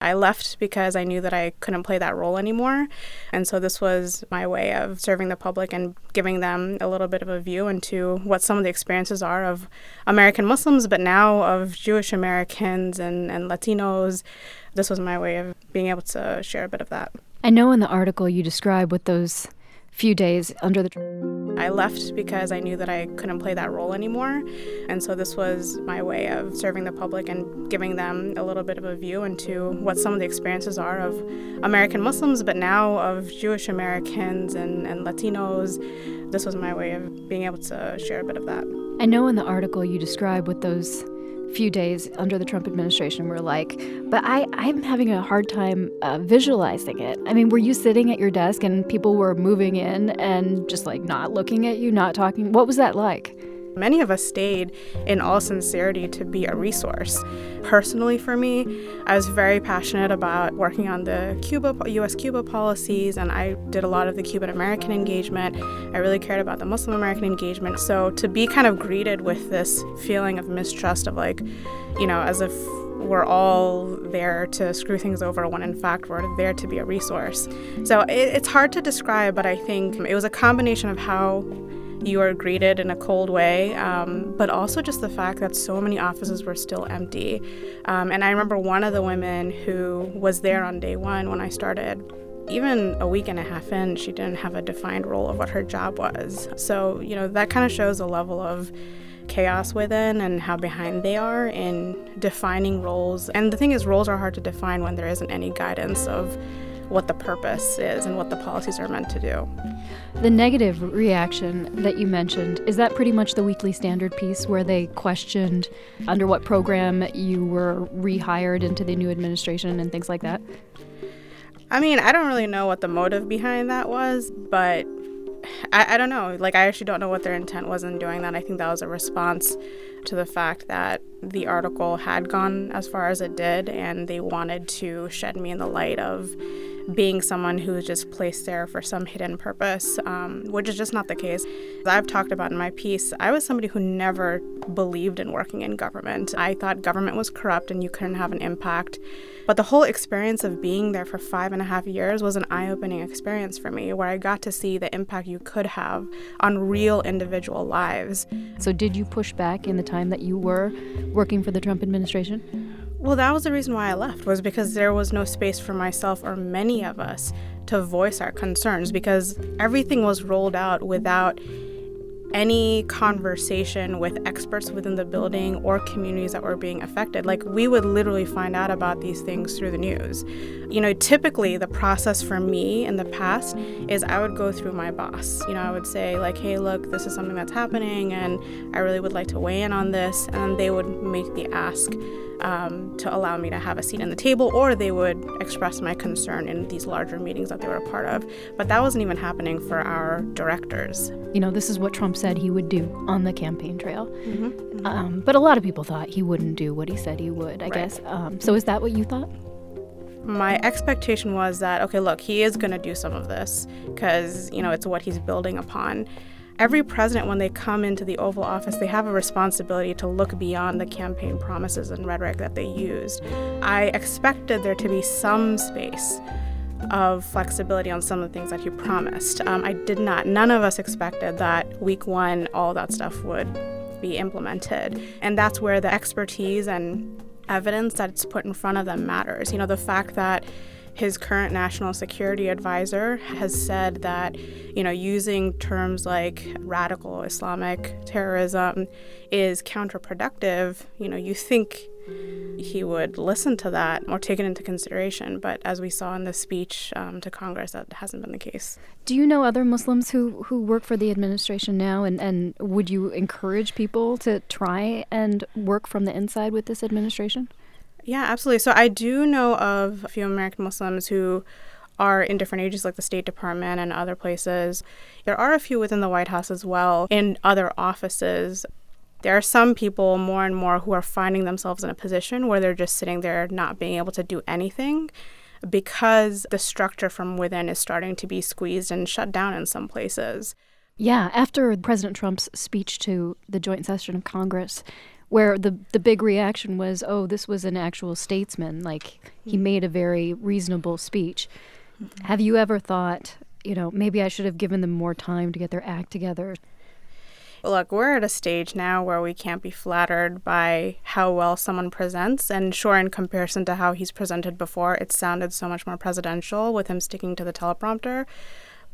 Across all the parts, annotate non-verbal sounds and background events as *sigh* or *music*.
I left because I knew that I couldn't play that role anymore. And so this was my way of serving the public and giving them a little bit of a view into what some of the experiences are of American Muslims, but now of Jewish Americans and, and Latinos. This was my way of being able to share a bit of that. I know in the article you describe what those few days under the. I left because I knew that I couldn't play that role anymore. And so this was my way of serving the public and giving them a little bit of a view into what some of the experiences are of American Muslims, but now of Jewish Americans and, and Latinos. This was my way of being able to share a bit of that. I know in the article you describe what those few days under the Trump administration were like, but I, I'm having a hard time uh, visualizing it. I mean, were you sitting at your desk and people were moving in and just like not looking at you, not talking? What was that like? Many of us stayed in all sincerity to be a resource. Personally, for me, I was very passionate about working on the Cuba, U.S. Cuba policies, and I did a lot of the Cuban American engagement. I really cared about the Muslim American engagement. So to be kind of greeted with this feeling of mistrust, of like, you know, as if we're all there to screw things over when in fact we're there to be a resource. So it, it's hard to describe, but I think it was a combination of how you are greeted in a cold way, um, but also just the fact that so many offices were still empty. Um, and I remember one of the women who was there on day one when I started. Even a week and a half in, she didn't have a defined role of what her job was. So, you know, that kind of shows a level of chaos within and how behind they are in defining roles. And the thing is, roles are hard to define when there isn't any guidance of what the purpose is and what the policies are meant to do. The negative reaction that you mentioned, is that pretty much the Weekly Standard piece where they questioned under what program you were rehired into the new administration and things like that? I mean, I don't really know what the motive behind that was, but I, I don't know. Like, I actually don't know what their intent was in doing that. I think that was a response to the fact that the article had gone as far as it did, and they wanted to shed me in the light of being someone who was just placed there for some hidden purpose, um, which is just not the case. As I've talked about in my piece, I was somebody who never believed in working in government. I thought government was corrupt and you couldn't have an impact. But the whole experience of being there for five and a half years was an eye opening experience for me where I got to see the impact you could have on real individual lives. So, did you push back in the time that you were working for the Trump administration? Well, that was the reason why I left, was because there was no space for myself or many of us to voice our concerns because everything was rolled out without any conversation with experts within the building or communities that were being affected. Like, we would literally find out about these things through the news. You know, typically the process for me in the past is I would go through my boss. You know, I would say, like, hey, look, this is something that's happening, and I really would like to weigh in on this. And they would make the ask um, to allow me to have a seat in the table, or they would express my concern in these larger meetings that they were a part of. But that wasn't even happening for our directors. You know, this is what Trump said he would do on the campaign trail. Mm-hmm, mm-hmm. Um, but a lot of people thought he wouldn't do what he said he would, I right. guess. Um, so is that what you thought? my expectation was that okay look he is going to do some of this because you know it's what he's building upon every president, when they come into the Oval Office, they have a responsibility to look beyond the campaign promises and rhetoric that they used. I expected there to be some space of flexibility on some of the things that he promised. Um, I did not. None of us expected that week one, all that stuff would be implemented. And that's where the expertise and evidence that's put in front of them matters. You know, the fact that his current national security advisor has said that, you know, using terms like radical Islamic terrorism is counterproductive. You know, you think he would listen to that or take it into consideration. But as we saw in the speech um, to Congress, that hasn't been the case. Do you know other Muslims who, who work for the administration now? And, and would you encourage people to try and work from the inside with this administration? Yeah, absolutely. So I do know of a few American Muslims who are in different agencies like the State Department and other places. There are a few within the White House as well in other offices. There are some people more and more who are finding themselves in a position where they're just sitting there not being able to do anything because the structure from within is starting to be squeezed and shut down in some places. Yeah, after President Trump's speech to the joint session of Congress, where the the big reaction was, "Oh, this was an actual statesman. Like he Mm-hmm. made a very reasonable speech." Have you ever thought, you know, maybe I should have given them more time to get their act together? Look, we're at a stage now where we can't be flattered by how well someone presents. And sure, in comparison to how he's presented before, it sounded so much more presidential with him sticking to the teleprompter.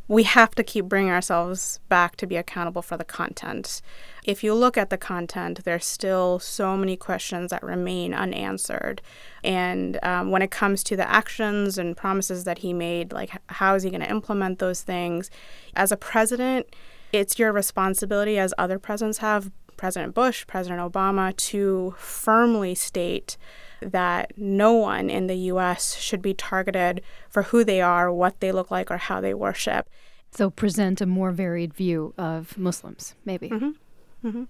We have to keep bringing ourselves back to be accountable for the content. If you look at the content, there's still so many questions that remain unanswered. And um, when it comes to the actions and promises that he made, like how is he going to implement those things? As a president, it's your responsibility, as other presidents have, President Bush, President Obama, to firmly state that no one in the U.S. should be targeted for who they are, what they look like, or how they worship. So present a more varied view of Muslims, maybe. Mhm.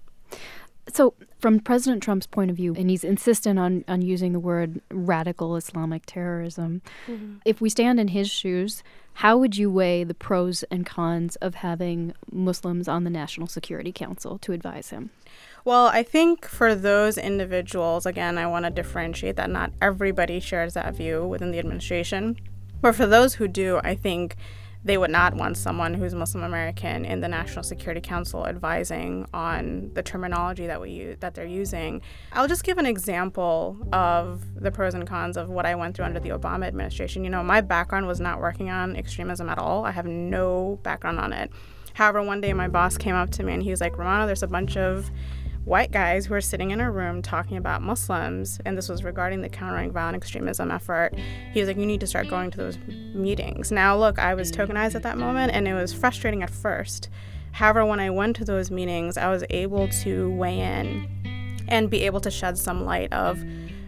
So, from President Trump's point of view, and he's insistent on, on using the word radical Islamic terrorism, mm-hmm. if we stand in his shoes, how would you weigh the pros and cons of having Muslims on the National Security Council to advise him? Well, I think for those individuals, again, I want to differentiate that not everybody shares that view within the administration. But for those who do, I think they would not want someone who's Muslim American in the National Security Council advising on the terminology that we use, that they're using. I'll just give an example of the pros and cons of what I went through under the Obama administration. You know, my background was not working on extremism at all. I have no background on it. However, one day my boss came up to me and he was like, "Rumana, there's a bunch of white guys who were sitting in a room talking about Muslims, and this was regarding the countering violent extremism effort. He was like, You need to start going to those meetings. Now, look, I was tokenized at that moment, and it was frustrating at first. However, when I went to those meetings, I was able to weigh in and be able to shed some light of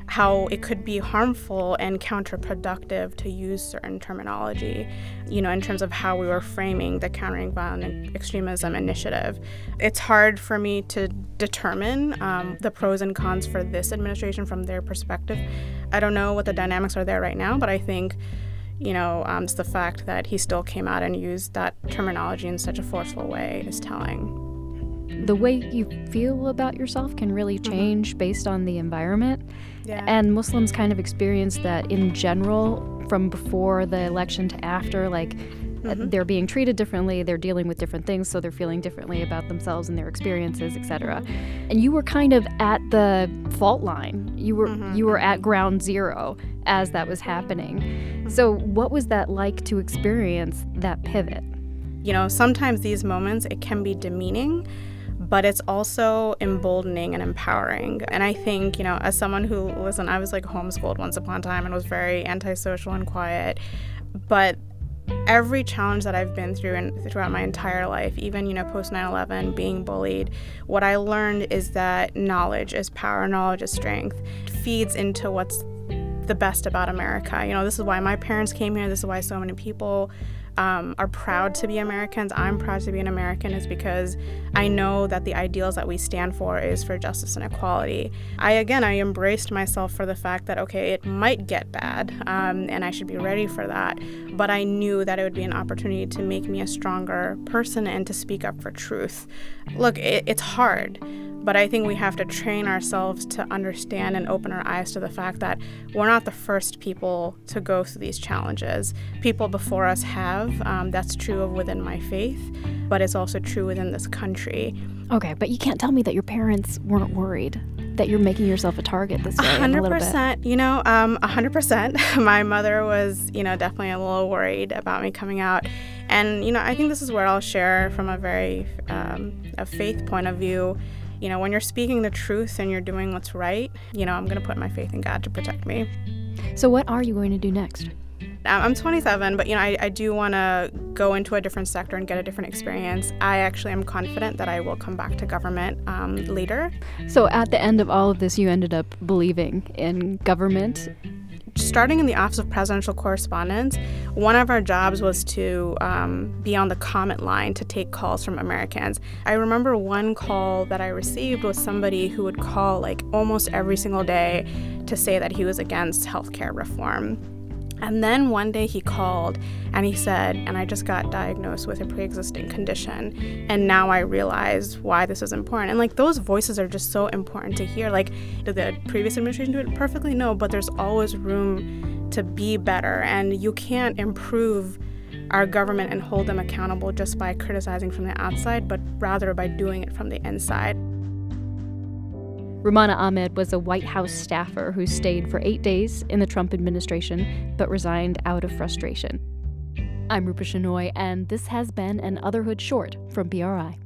how it could be harmful and counterproductive to use certain terminology, you know, in terms of how we were framing the Countering Violent Extremism initiative. It's hard for me to determine um, the pros and cons for this administration from their perspective. I don't know what the dynamics are there right now, but I think you know, um, it's the fact that he still came out and used that terminology in such a forceful way is telling. The way you feel about yourself can really mm-hmm. change based on the environment. Yeah. And Muslims kind of experience that in general from before the election to after. Like, uh, mm-hmm. they're being treated differently, they're dealing with different things, so they're feeling differently about themselves and their experiences, etc. And you were kind of at the fault line. You were mm-hmm. you were at ground zero as that was happening. So what was that like to experience that pivot? you know, sometimes these moments it can be demeaning, but it's also emboldening and empowering. And I think, you know, as someone who listen, I was like homeschooled once upon a time and was very antisocial and quiet, but every challenge that I've been through and throughout my entire life, even you know post 9/11, being bullied, what I learned is that knowledge is power, knowledge is strength. It feeds into what's the best about America. You know, this is why my parents came here. This is why so many people um, are proud to be Americans. I'm proud to be an American, is because I know that the ideals that we stand for is for justice and equality. I again, I embraced myself for the fact that okay, it might get bad, um, and I should be ready for that. But I knew that it would be an opportunity to make me a stronger person and to speak up for truth. Look, it, it's hard. But I think we have to train ourselves to understand and open our eyes to the fact that we're not the first people to go through these challenges. People before us have. Um, that's true of within my faith, but it's also true within this country. Okay, but you can't tell me that your parents weren't worried that you're making yourself a target this way. A in a hundred percent. You know, um, a hundred percent. *laughs* My mother was, you know, definitely a little worried about me coming out, and you know, I think this is where I'll share from a very um, a faith point of view. You know, when you're speaking the truth and you're doing what's right, you know, I'm gonna put my faith in God to protect me. So what are you going to do next? Um, I'm 27, but you know, I, I do want to go into a different sector and get a different experience. I actually am confident that I will come back to government um, later. So at the end of all of this, you ended up believing in government. Starting in the Office of Presidential Correspondence, one of our jobs was to um, be on the comment line to take calls from Americans. I remember one call that I received was somebody who would call like almost every single day to say that he was against healthcare reform. And then one day he called and he said, and I just got diagnosed with a pre existing condition. And now I realize why this is important. And like those voices are just so important to hear. Like, did the previous administration do it perfectly? No, but there's always room to be better. And you can't improve our government and hold them accountable just by criticizing from the outside, but rather by doing it from the inside. Rumana Ahmed was a White House staffer who stayed for eight days in the Trump administration but resigned out of frustration. I'm Rupa Shenoy, and this has been an Otherhood Short from PRI.